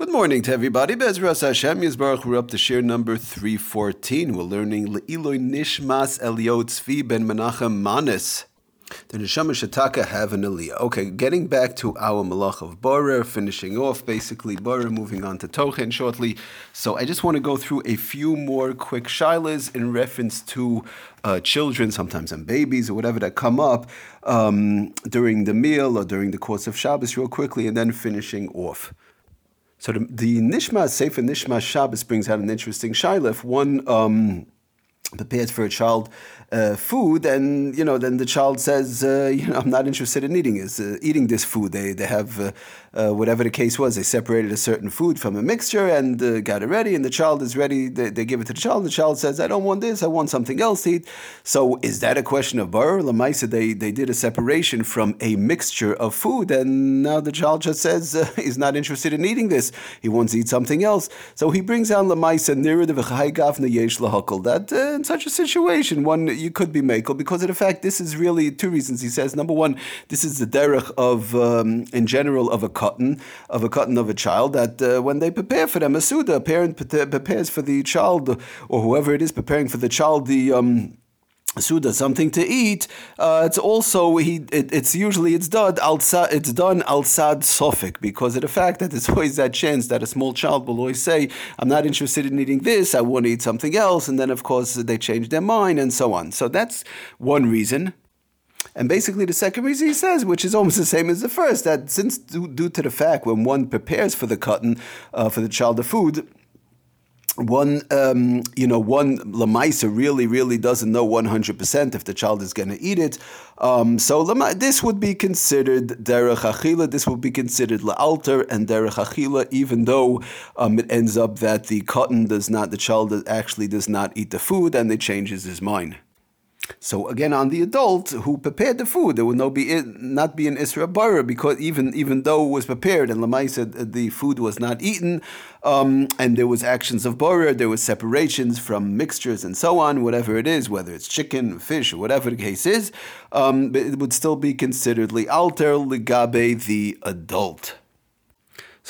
Good morning to everybody. Bezras Hashem Yisbarach. We're up to share number 314. We're learning Le'iloi Nishmas Eliot Tzvi ben Menachem Manis. The Neshama Shataka have an Aliyah. Okay, getting back to our Malach of Borer, finishing off basically Borer, moving on to Tochen shortly. So I just want to go through a few more quick shilas in reference to uh, children, sometimes and babies or whatever that come up um, during the meal or during the course of Shabbos, real quickly, and then finishing off. So the, the Nishma Sefer Nishmas Shabbos brings out an interesting shaila. One um, prepares for a child uh, food, and you know, then the child says, uh, you know, I'm not interested in eating is uh, eating this food. They they have uh, uh, whatever the case was. They separated a certain food from a mixture and uh, got it ready, and the child is ready. They, they, give it to the child. And the child says, I don't want this. I want something else to eat. So is that a question of bar? Lamaisa, they they did a separation from a mixture of food, and now the child just says he's not interested in eating this. He wants to eat something else. So he brings down lamaisa near the yesh that in such a situation one you could be makel because of the fact this is really two reasons. He says number one, this is the derech of um, in general of a katan of a katan of a child that uh, when they prepare for them a suda, a parent prepares for the child or whoever it is preparing for the child the. Um, Suda, something to eat. Uh, it's also he. It, it's usually it's done outside. It's done outside sofik because of the fact that there's always that chance that a small child will always say, "I'm not interested in eating this. I want to eat something else," and then of course they change their mind and so on. So that's one reason. And basically, the second reason he says, which is almost the same as the first, that since due, due to the fact when one prepares for the katan uh, for the child the food one, um, you know, one lamaisa really, really doesn't know 100% if the child is going to eat it. Um, so this would be considered derech achila. This would be considered la'alter and derech achila, even though um, it ends up that the katan does not, the child actually does not eat the food, and it changes his mind. So again, on the adult who prepared the food, there would no be not be an isra bara because even even though it was prepared and Lamaisa the food was not eaten, um, and there was actions of bara, there was separations from mixtures and so on, whatever it is, whether it's chicken, fish, or whatever the case is, um, it would still be considered the alter ligabe the adult.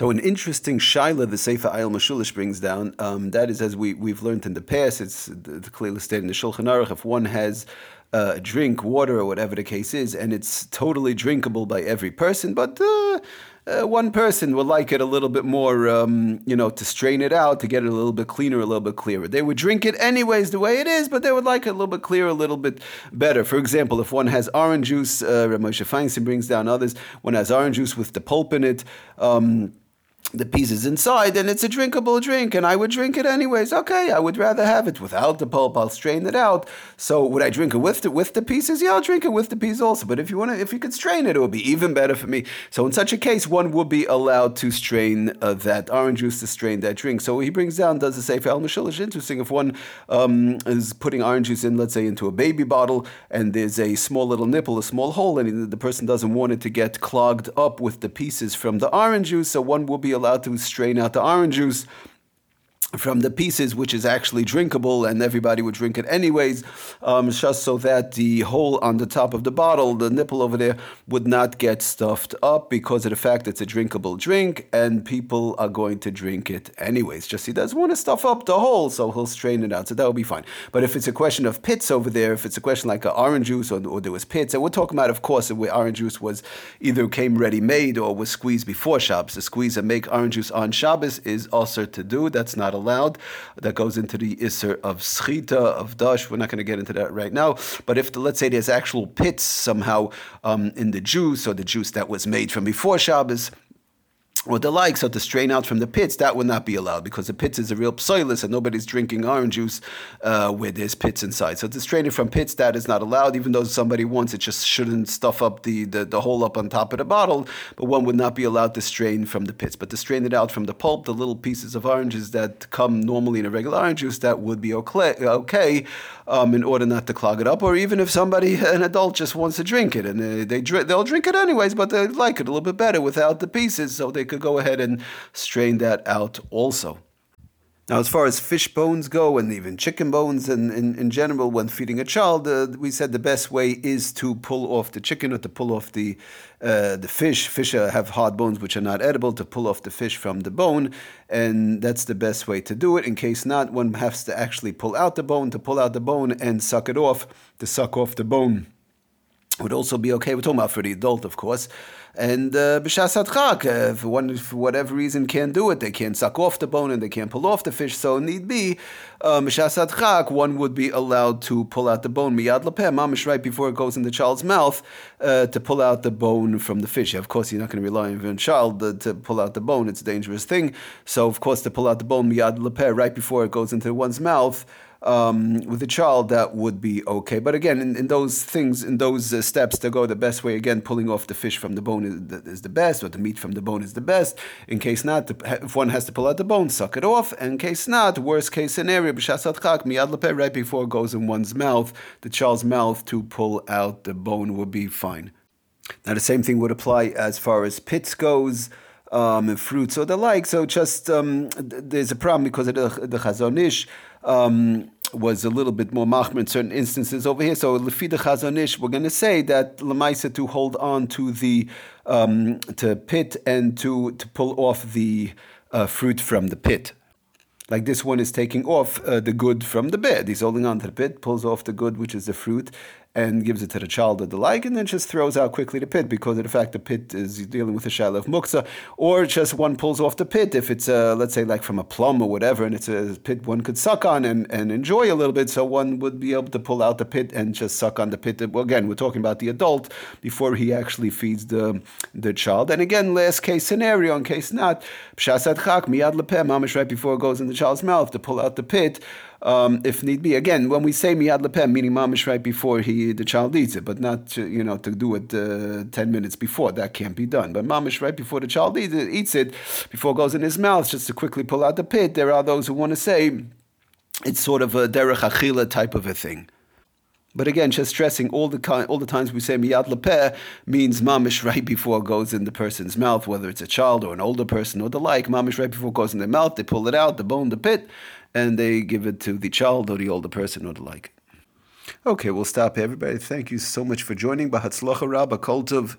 So an interesting shaila the Sefer Ayil Mashulish brings down, um, that is as we, we've learned in the past, it's the, the clearly stated in the Shulchan Aruch, if one has uh, drink, water, or whatever the case is, and it's totally drinkable by every person, but uh, uh, one person would like it a little bit more, um, you know, to strain it out, to get it a little bit cleaner, a little bit clearer. They would drink it anyways the way it is, but they would like it a little bit clearer, a little bit better. For example, if one has orange juice, uh, Moshe Feinstein brings down others, one has orange juice with the pulp in it. Um, the pieces inside, and it's a drinkable drink, and I would drink it anyways. Okay, I would rather have it without the pulp. I'll strain it out. So would I drink it with the with the pieces? Yeah, I'll drink it with the pieces also. But if you want to, if you could strain it, it would be even better for me. So in such a case, one would be allowed to strain uh, that orange juice to strain that drink. So he brings down does say for Ayil Mashulish? Interesting. If one um, is putting orange juice in, let's say, into a baby bottle, and there's a small little nipple, a small hole, and the person doesn't want it to get clogged up with the pieces from the orange juice, so one will be allowed to strain out the orange juice from the pieces, which is actually drinkable, and everybody would drink it anyways, um, just so that the hole on the top of the bottle, the nipple over there, would not get stuffed up because of the fact it's a drinkable drink, and people are going to drink it anyways. Just he doesn't want to stuff up the hole, so he'll strain it out. So that will be fine. But if it's a question of pits over there, if it's a question like orange juice or, or there was pits, and we're talking about, of course, where orange juice was either came ready made or was squeezed before Shabbos. To squeeze and make orange juice on Shabbos is also to do. That's not allowed. That goes into the Isser of Schita, of Dash. We're not going to get into that right now. But if, the, let's say, there's actual pits somehow um, in the juice or the juice that was made from before Shabbos, or the like, so to strain out from the pits, that would not be allowed because the pits is a real psoilus and nobody's drinking orange juice uh, where there's pits inside. So to strain it from pits, that is not allowed, even though somebody wants it, just shouldn't stuff up the, the, the hole up on top of the bottle, but one would not be allowed to strain from the pits. But to strain it out from the pulp, the little pieces of oranges that come normally in a regular orange juice, that would be okay, okay um, in order not to clog it up. Or even if somebody, an adult, just wants to drink it and they, they they'll drink it anyways, but they like it a little bit better without the pieces, so they could go ahead and strain that out also. Now, as far as fish bones go, and even chicken bones, and in, general, when feeding a child, uh, we said the best way is to pull off the chicken or to pull off the uh, the fish. Fish have hard bones which are not edible. To pull off the fish from the bone, and that's the best way to do it. In case not, one has to actually pull out the bone to pull out the bone and suck it off to suck off the bone would also be okay. We're talking about for the adult, of course. And uh, b'shas uh, if one for whatever reason can't do it, they can't suck off the bone and they can't pull off the fish. So need be um, b'shas one would be allowed to pull out the bone miyad lepeh, mamish right before it goes in the child's mouth, uh, to pull out the bone from the fish. Of course, you're not going to rely on your child uh, to pull out the bone; it's a dangerous thing. So, of course, to pull out the bone miyad lepeh right before it goes into one's mouth um, with a child, that would be okay. But again, in, in those things, in those uh, steps to go the best way, again, pulling off the fish from the bone is, is, the best, or the meat from the bone is the best. In case not, if one has to pull out the bone, suck it off. In case not, worst case scenario, right before it goes in one's mouth, the child's mouth, to pull out the bone would be fine. Now, the same thing would apply as far as pits goes. Um, fruits or the like. So just um, there's a problem because the, the Chazon Ish um, was a little bit more machmir in certain instances over here. So Lefida Chazon Ish, we're going to say that Lamaisa to hold on to the um, to pit and to to pull off the uh, fruit from the pit. Like this one is taking off uh, the good from the bed. He's holding on to the pit, pulls off the good, which is the fruit, and gives it to the child or the like, and then just throws out quickly the pit because of the fact the pit is dealing with a shaila of muksa, or just one pulls off the pit if it's a, let's say like from a plum or whatever, and it's a pit one could suck on and, and enjoy a little bit, so one would be able to pull out the pit and just suck on the pit. Well, again, we're talking about the adult before he actually feeds the the child. And again, last case scenario, in case not, pshasat chak miyad lepeh, mamish right before it goes in the child's mouth to pull out the pit um, if need be. Again, when we say miyad lepeh, meaning mamish right before he the child eats it, but not to, you know to do it uh, ten minutes before. That can't be done. But mamish right before the child eats it, eats it, before it goes in his mouth, just to quickly pull out the pit. There are those who want to say it's sort of a derech achila type of a thing. But again, just stressing all the all the times we say miyad lepeh means mamish right before it goes in the person's mouth, whether it's a child or an older person or the like. Mamish right before it goes in their mouth, they pull it out, the bone, the pit, and they give it to the child or the older person or the like. Okay, we'll stop everybody. Thank you so much for joining. Bahatzlacha Rabba Koltov.